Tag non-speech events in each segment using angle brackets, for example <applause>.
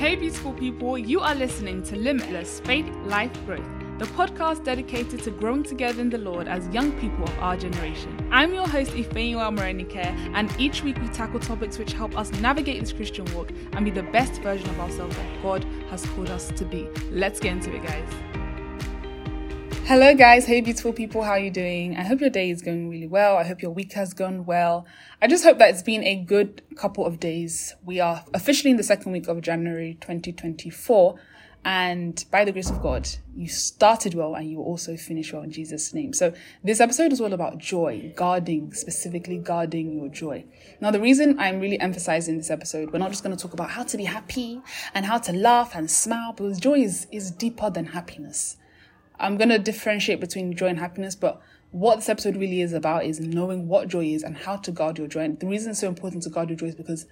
Hey, beautiful people, you are listening to Limitless Faith Life Growth, the podcast dedicated to growing together in the Lord as young people of our generation. I'm your host, Ifeanyiwa Morenike, and each week we tackle topics which help us navigate this Christian walk and be the best version of ourselves that God has called us to be. Let's get into it, guys. Hello, guys. Hey, beautiful people. How are you doing? I hope your day is going really well. I hope your week has gone well. I just hope that it's been a good couple of days. We are officially in the second week of January 2024. And by the grace of God, you started well and you also finish well in Jesus' name. So this episode is all about joy, guarding, specifically guarding your joy. Now, the reason I'm really emphasizing this episode, we're not just going to talk about how to be happy and how to laugh and smile, because joy is, is deeper than happiness. I'm going to differentiate between joy and happiness, but what this episode really is about is knowing what joy is and how to guard your joy. And the reason it's so important to guard your joy is because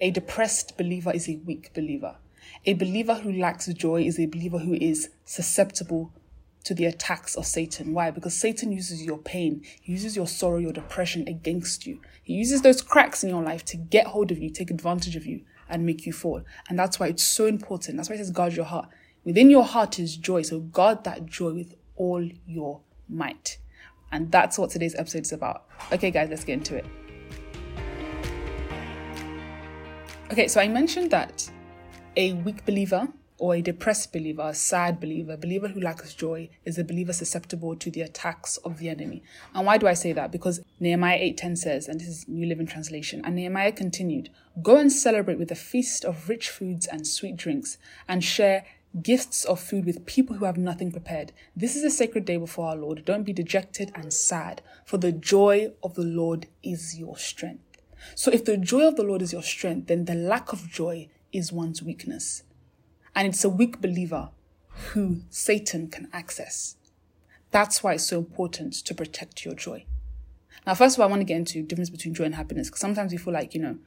a depressed believer is a weak believer. A believer who lacks joy is a believer who is susceptible to the attacks of Satan. Why? Because Satan uses your pain, he uses your sorrow, your depression against you. He uses those cracks in your life to get hold of you, take advantage of you, and make you fall. And that's why it's so important. That's why it says guard your heart. Within your heart is joy. So guard that joy with all your might. And that's what today's episode is about. Okay, guys, let's get into it. Okay, so I mentioned that a weak believer or a depressed believer, a sad believer, a believer who lacks joy, is a believer susceptible to the attacks of the enemy. And why do I say that? Because Nehemiah 8:10 says, and this is New Living Translation, and Nehemiah continued, Go and celebrate with a feast of rich foods and sweet drinks, and share gifts of food with people who have nothing prepared. This is a sacred day before our Lord. Don't be dejected and sad, for the joy of the Lord is your strength. So if the joy of the Lord is your strength, then the lack of joy is one's weakness. And it's a weak believer who Satan can access. That's why it's so important to protect your joy. Now, first of all, I want to get into the difference between joy and happiness because sometimes we feel like, you know,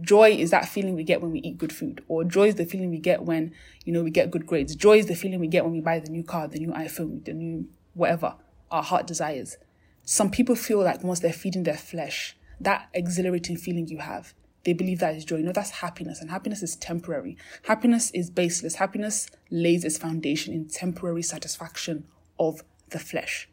Joy is that feeling we get when we eat good food, or joy is the feeling we get when, you know, we get good grades. Joy is the feeling we get when we buy the new car, the new iPhone, the new whatever our heart desires. Some people feel like once they're feeding their flesh, that exhilarating feeling you have, they believe that is joy. No, that's happiness, and happiness is temporary. Happiness is baseless. Happiness lays its foundation in temporary satisfaction of the flesh.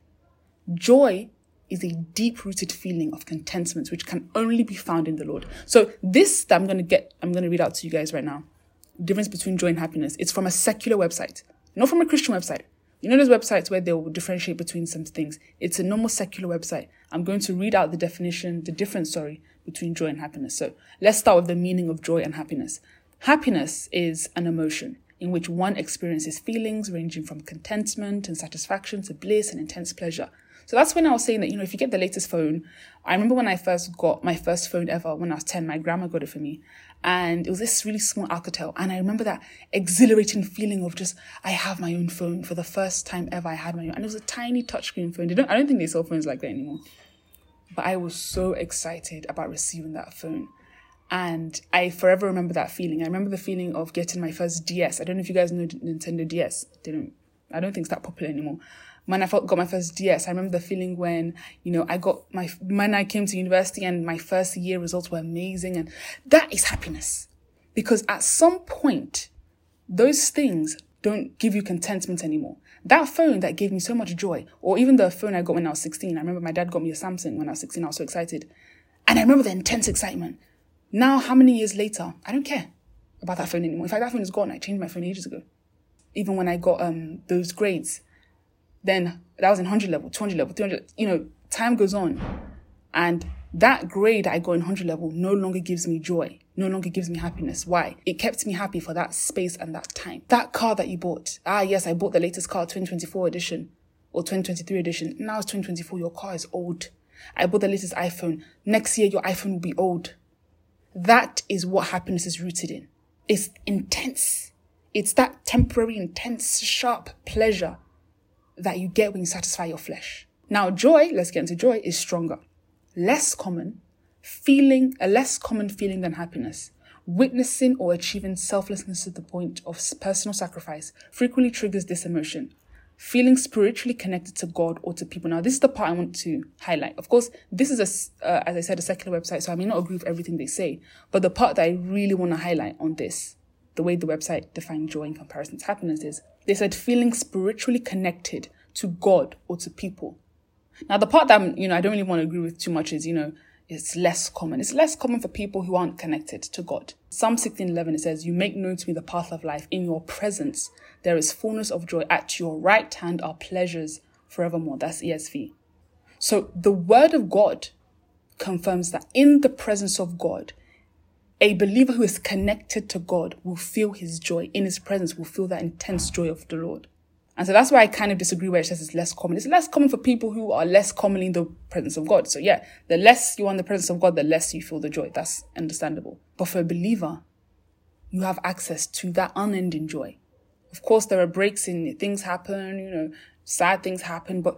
Joy is a deep rooted feeling of contentment, which can only be found in the Lord. So, this that I'm going to get, I'm going to read out to you guys right now. Difference between joy and happiness. It's from a secular website, not from a Christian website. You know those websites where they will differentiate between some things. It's a normal secular website. I'm going to read out the definition, the difference, sorry, between joy and happiness. So let's start with the meaning of joy and happiness. Happiness is an emotion in which one experiences feelings ranging from contentment and satisfaction to bliss and intense pleasure. So that's when I was saying that, you know, if you get the latest phone, I remember when I first got my first phone ever when I was 10, my grandma got it for me. And it was this really small Alcatel. And I remember that exhilarating feeling of just, I have my own phone for the first time ever I had my own. And it was a tiny touchscreen phone. They don't, I don't think they sell phones like that anymore. But I was so excited about receiving that phone. And I forever remember that feeling. I remember the feeling of getting my first DS. I don't know if you guys know Nintendo DS. Don't, I don't think it's that popular anymore when I got my first DS, I remember the feeling when, you know, I got my, when I came to university and my first year results were amazing. And that is happiness. Because at some point, those things don't give you contentment anymore. That phone that gave me so much joy, or even the phone I got when I was 16. I remember my dad got me a Samsung when I was 16. I was so excited. And I remember the intense excitement. Now, how many years later, I don't care about that phone anymore. In fact, that phone is gone. I changed my phone ages ago. Even when I got um, those grades, then that was in 100 level, 200 level, 300, you know, time goes on. And that grade I got in 100 level no longer gives me joy, no longer gives me happiness. Why? It kept me happy for that space and that time. That car that you bought, ah, yes, I bought the latest car, 2024 edition or 2023 edition. Now it's 2024, your car is old. I bought the latest iPhone. Next year, your iPhone will be old. That is what happiness is rooted in. It's intense. It's that temporary, intense, sharp pleasure that you get when you satisfy your flesh. Now, joy, let's get into joy, is stronger, less common, feeling, a less common feeling than happiness. Witnessing or achieving selflessness to the point of personal sacrifice frequently triggers this emotion. Feeling spiritually connected to God or to people. Now, this is the part I want to highlight. Of course, this is a, uh, as I said, a secular website, so I may not agree with everything they say. But the part that I really want to highlight on this the way the website defined joy in comparison to happiness is they said feeling spiritually connected to God or to people. Now, the part that, you know, I don't really want to agree with too much is, you know, it's less common. It's less common for people who aren't connected to God. Psalm 16:11 it says, "You make known to me the path of life. In your presence there is fullness of joy. At your right hand are pleasures forevermore." That's ESV. So the word of God confirms that in the presence of God, a believer who is connected to God will feel his joy. In his presence will feel that intense joy of the Lord. And so that's why I kind of disagree where it says it's less common. It's less common for people who are less commonly in the presence of God. So yeah, the less you are in the presence of God, the less you feel the joy. That's understandable. But for a believer, you have access to that unending joy. Of course, there are breaks in things happen, you know, sad things happen, but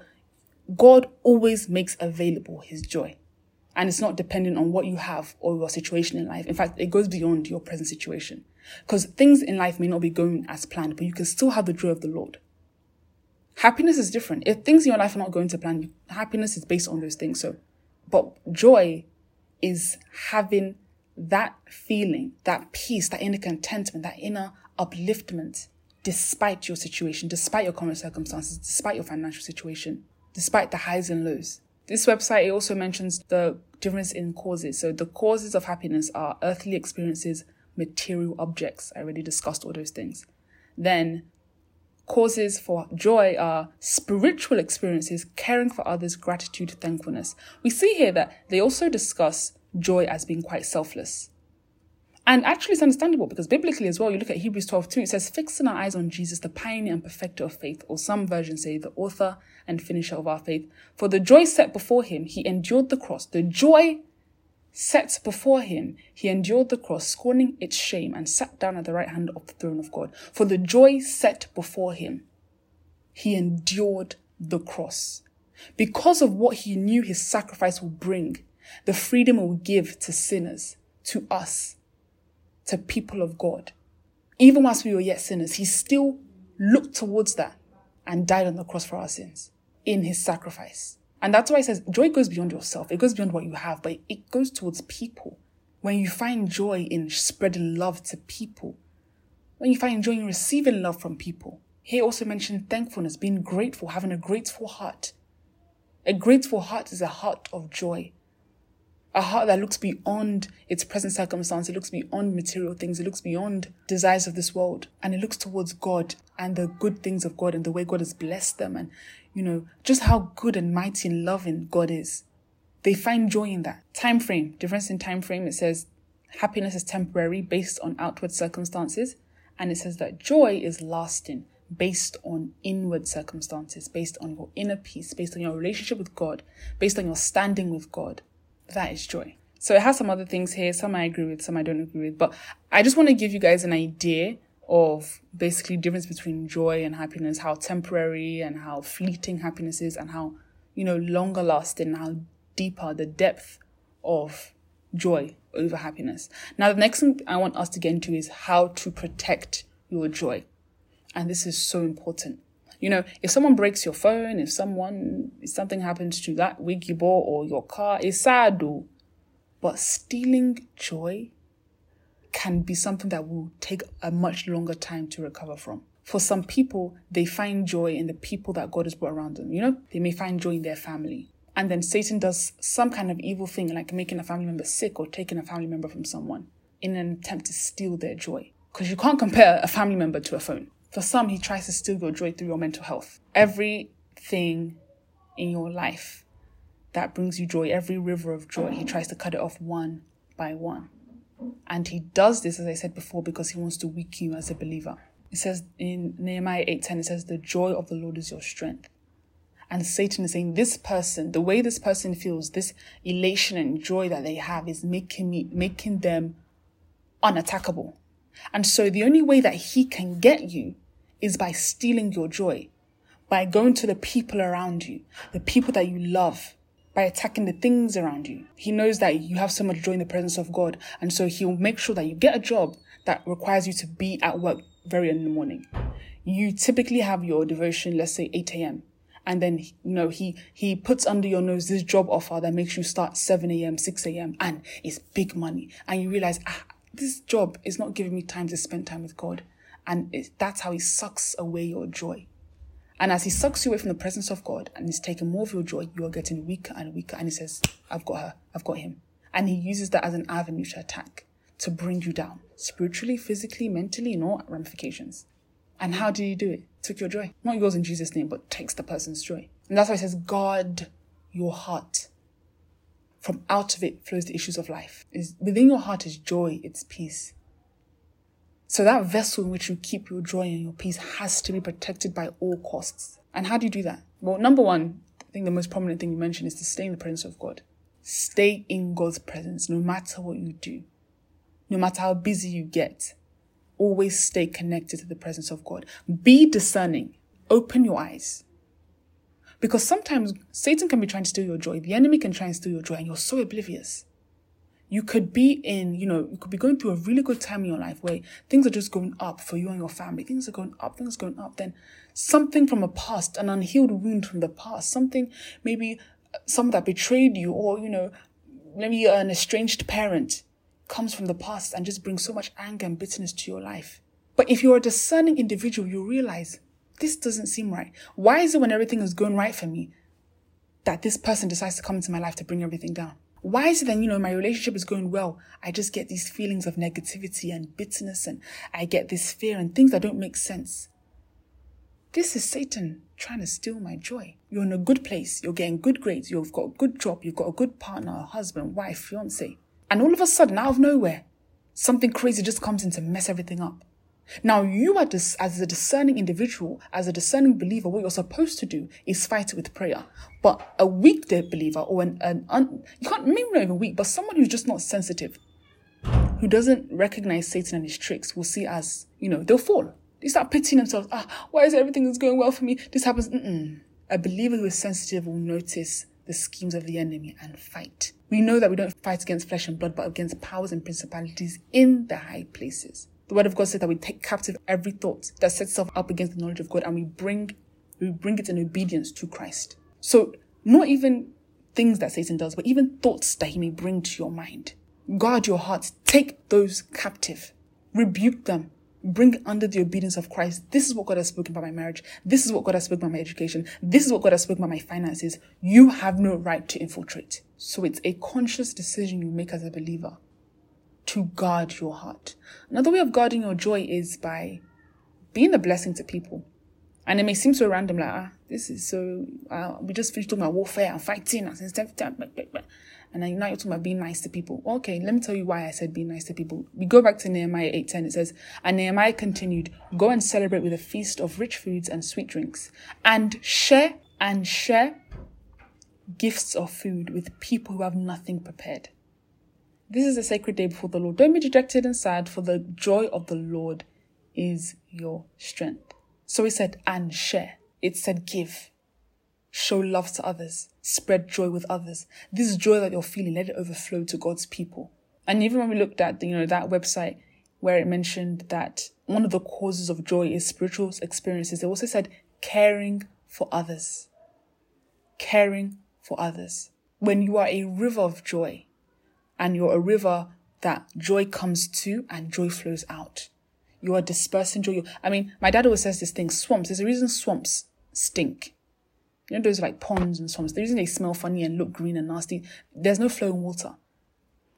God always makes available his joy. And it's not dependent on what you have or your situation in life. In fact, it goes beyond your present situation. Because things in life may not be going as planned, but you can still have the joy of the Lord. Happiness is different. If things in your life are not going to plan, happiness is based on those things. So, but joy is having that feeling, that peace, that inner contentment, that inner upliftment, despite your situation, despite your current circumstances, despite your financial situation, despite the highs and lows. This website also mentions the difference in causes. So the causes of happiness are earthly experiences, material objects. I already discussed all those things. Then Causes for joy are spiritual experiences, caring for others, gratitude, thankfulness. We see here that they also discuss joy as being quite selfless. And actually, it's understandable because biblically as well, you look at Hebrews 12 2, it says, Fixing our eyes on Jesus, the pioneer and perfecter of faith, or some versions say, the author and finisher of our faith. For the joy set before him, he endured the cross. The joy set before him, he endured the cross, scorning its shame, and sat down at the right hand of the throne of God. For the joy set before him, he endured the cross. Because of what he knew his sacrifice would bring, the freedom it would give to sinners, to us, to people of God. Even whilst we were yet sinners, he still looked towards that and died on the cross for our sins in his sacrifice. And that's why it says joy goes beyond yourself. It goes beyond what you have, but it goes towards people. When you find joy in spreading love to people, when you find joy in receiving love from people. He also mentioned thankfulness, being grateful, having a grateful heart. A grateful heart is a heart of joy. A heart that looks beyond its present circumstance, it looks beyond material things, it looks beyond desires of this world, and it looks towards God and the good things of God and the way God has blessed them and you know, just how good and mighty and loving God is. They find joy in that. Time frame, difference in time frame. It says happiness is temporary based on outward circumstances. And it says that joy is lasting based on inward circumstances, based on your inner peace, based on your relationship with God, based on your standing with God. That is joy. So it has some other things here. Some I agree with, some I don't agree with. But I just want to give you guys an idea of basically difference between joy and happiness, how temporary and how fleeting happiness is, and how you know longer lasting, how deeper the depth of joy over happiness. Now, the next thing I want us to get into is how to protect your joy, and this is so important. You know, if someone breaks your phone, if someone if something happens to that wig you bought or your car, it's sad though. But stealing joy can be something that will take a much longer time to recover from. For some people, they find joy in the people that God has brought around them. You know, they may find joy in their family. And then Satan does some kind of evil thing, like making a family member sick or taking a family member from someone in an attempt to steal their joy. Because you can't compare a family member to a phone. For some, he tries to steal your joy through your mental health. Everything in your life that brings you joy, every river of joy, he tries to cut it off one by one. And he does this, as I said before, because he wants to weaken you as a believer. It says in Nehemiah 8:10, it says, The joy of the Lord is your strength. And Satan is saying, This person, the way this person feels, this elation and joy that they have is making me making them unattackable. And so the only way that he can get you is by stealing your joy, by going to the people around you, the people that you love, by attacking the things around you. He knows that you have so much joy in the presence of God. And so he'll make sure that you get a job that requires you to be at work very early in the morning. You typically have your devotion, let's say 8 a.m. And then, you know, he, he puts under your nose this job offer that makes you start 7 a.m., 6 a.m. and it's big money. And you realize, ah, this job is not giving me time to spend time with God. And it, that's how He sucks away your joy. And as He sucks you away from the presence of God and He's taking more of your joy, you are getting weaker and weaker. And He says, I've got her, I've got him. And He uses that as an avenue to attack, to bring you down, spiritually, physically, mentally, in all ramifications. And how do you do it? Took your joy. Not yours in Jesus' name, but takes the person's joy. And that's why it says, guard your heart. From out of it flows the issues of life. Is within your heart is joy, it's peace. So that vessel in which you keep your joy and your peace has to be protected by all costs. And how do you do that? Well, number one, I think the most prominent thing you mentioned is to stay in the presence of God. Stay in God's presence no matter what you do. No matter how busy you get, always stay connected to the presence of God. Be discerning. Open your eyes. Because sometimes Satan can be trying to steal your joy. The enemy can try and steal your joy and you're so oblivious. You could be in, you know, you could be going through a really good time in your life where things are just going up for you and your family. Things are going up, things are going up. Then something from a past, an unhealed wound from the past, something maybe uh, someone that betrayed you or, you know, maybe an estranged parent comes from the past and just brings so much anger and bitterness to your life. But if you're a discerning individual, you realize this doesn't seem right. Why is it when everything is going right for me that this person decides to come into my life to bring everything down? Why is it then, you know, my relationship is going well? I just get these feelings of negativity and bitterness and I get this fear and things that don't make sense. This is Satan trying to steal my joy. You're in a good place. You're getting good grades. You've got a good job. You've got a good partner, a husband, wife, fiance. And all of a sudden, out of nowhere, something crazy just comes in to mess everything up. Now, you are dis- as a discerning individual, as a discerning believer, what you're supposed to do is fight it with prayer. But a weak believer, or an, an un- you can't maybe not even weak, but someone who's just not sensitive, who doesn't recognize Satan and his tricks, will see as you know they'll fall. They start pitying themselves. Ah, why is everything is going well for me? This happens. Mm-mm. A believer who is sensitive will notice the schemes of the enemy and fight. We know that we don't fight against flesh and blood, but against powers and principalities in the high places. The word of God says that we take captive every thought that sets itself up against the knowledge of God and we bring we bring it in obedience to Christ. So not even things that Satan does, but even thoughts that he may bring to your mind. Guard your heart. Take those captive. Rebuke them. Bring under the obedience of Christ. This is what God has spoken about my marriage. This is what God has spoken about my education. This is what God has spoken about my finances. You have no right to infiltrate. So it's a conscious decision you make as a believer to guard your heart. Another way of guarding your joy is by being a blessing to people. And it may seem so random, like, ah, this is so, uh, we just finished talking about warfare and fighting and stuff. And then now you're talking about being nice to people. Okay, let me tell you why I said being nice to people. We go back to Nehemiah 8.10. It says, And Nehemiah continued, Go and celebrate with a feast of rich foods and sweet drinks, and share and share gifts of food with people who have nothing prepared. This is a sacred day before the Lord. Don't be dejected and sad, for the joy of the Lord is your strength. So he said, and share. It said, give. Show love to others. Spread joy with others. This joy that you're feeling, let it overflow to God's people. And even when we looked at, you know, that website where it mentioned that one of the causes of joy is spiritual experiences, it also said caring for others. Caring for others. When you are a river of joy, and you're a river that joy comes to and joy flows out. You are dispersing joy. I mean, my dad always says this thing swamps. There's a reason swamps stink. You know, those like ponds and swamps. The reason they smell funny and look green and nasty, there's no flowing water.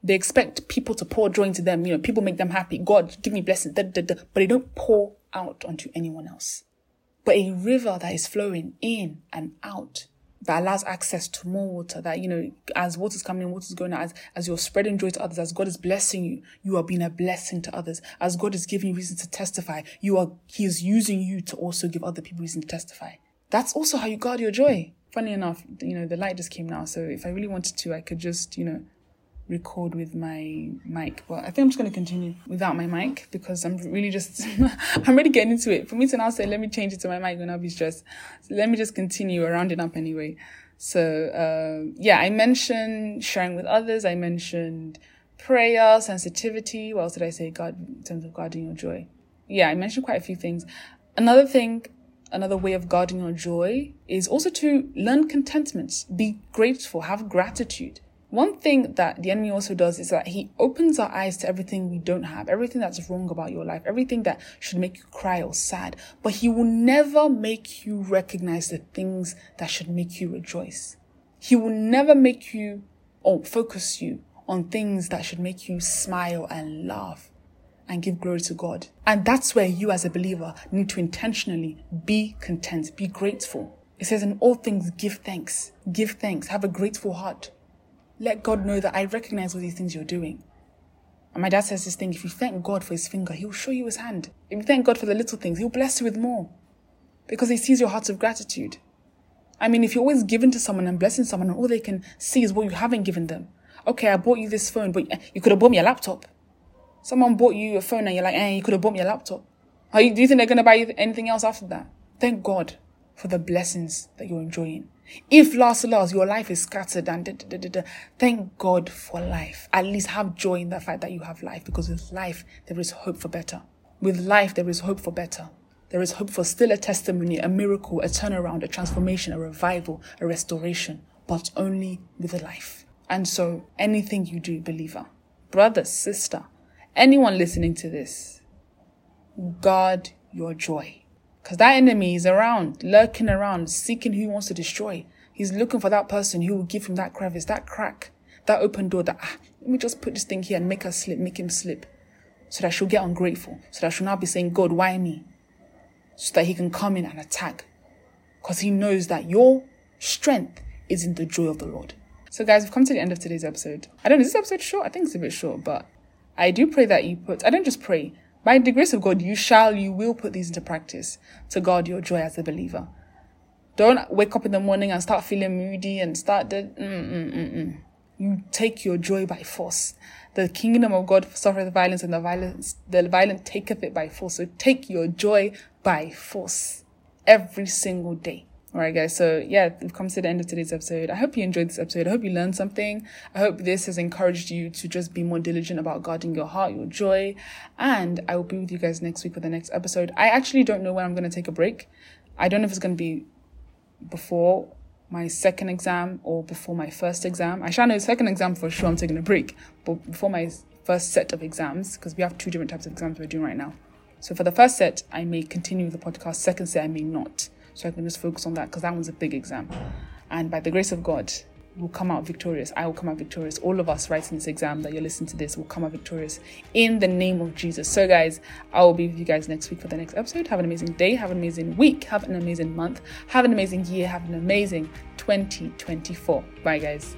They expect people to pour joy into them. You know, people make them happy. God, give me blessings. Da, da, da. But they don't pour out onto anyone else. But a river that is flowing in and out that allows access to more water that you know as water's coming in water's going out as, as you're spreading joy to others as god is blessing you you are being a blessing to others. As god is giving you reason to testify you are he is using you to also give other people reason to testify. That's also how you guard your joy. Funny enough you know the light just came now so if i really wanted to i could just you know record with my mic. But I think I'm just going to continue without my mic because I'm really just, <laughs> I'm really getting into it. For me to now say, let me change it to my mic when I'll be stressed. So let me just continue rounding up anyway. So, uh, yeah, I mentioned sharing with others. I mentioned prayer, sensitivity. What else did I say? God, in terms of guarding your joy. Yeah, I mentioned quite a few things. Another thing, another way of guarding your joy is also to learn contentment, be grateful, have gratitude One thing that the enemy also does is that he opens our eyes to everything we don't have, everything that's wrong about your life, everything that should make you cry or sad. But he will never make you recognize the things that should make you rejoice. He will never make you or focus you on things that should make you smile and laugh and give glory to God. And that's where you as a believer need to intentionally be content, be grateful. It says in all things, give thanks, give thanks, have a grateful heart. Let God know that I recognize all these things you're doing. And my dad says this thing if you thank God for his finger, he'll show you his hand. If you thank God for the little things, he'll bless you with more. Because he sees your hearts of gratitude. I mean, if you're always giving to someone and blessing someone and all they can see is what you haven't given them. Okay, I bought you this phone, but you could have bought me a laptop. Someone bought you a phone and you're like, eh, you could have bought me a laptop. Are you, do you think they're going to buy you anything else after that? Thank God for the blessings that you're enjoying. If last last your life is scattered and da, da, da, thank God for life. At least have joy in the fact that you have life because with life there is hope for better. With life there is hope for better. There is hope for still a testimony, a miracle, a turnaround, a transformation, a revival, a restoration, but only with a life. And so anything you do, believer, brother, sister, anyone listening to this, guard your joy. Because that enemy is around, lurking around, seeking who he wants to destroy. He's looking for that person who will give him that crevice, that crack, that open door that, ah, let me just put this thing here and make her slip, make him slip. So that she'll get ungrateful. So that she'll now be saying, God, why me? So that he can come in and attack. Because he knows that your strength is in the joy of the Lord. So, guys, we've come to the end of today's episode. I don't know, is this episode short? I think it's a bit short, but I do pray that you put, I don't just pray, by the grace of God, you shall, you will put these into practice to guard your joy as a believer. Don't wake up in the morning and start feeling moody and start the. Mm-mm-mm-mm. You take your joy by force. The kingdom of God suffereth violence, and the violence, the violent taketh it by force. So take your joy by force every single day. All right, guys. So yeah, we've come to the end of today's episode. I hope you enjoyed this episode. I hope you learned something. I hope this has encouraged you to just be more diligent about guarding your heart, your joy. And I will be with you guys next week for the next episode. I actually don't know when I'm going to take a break. I don't know if it's going to be before my second exam or before my first exam. I shall know second exam for sure I'm taking a break, but before my first set of exams, because we have two different types of exams we're doing right now. So for the first set, I may continue the podcast. Second set, I may not. So I can just focus on that because that one's a big exam. And by the grace of God, we'll come out victorious. I will come out victorious. All of us writing this exam that you're listening to this will come out victorious in the name of Jesus. So, guys, I will be with you guys next week for the next episode. Have an amazing day. Have an amazing week. Have an amazing month. Have an amazing year. Have an amazing 2024. Bye, guys.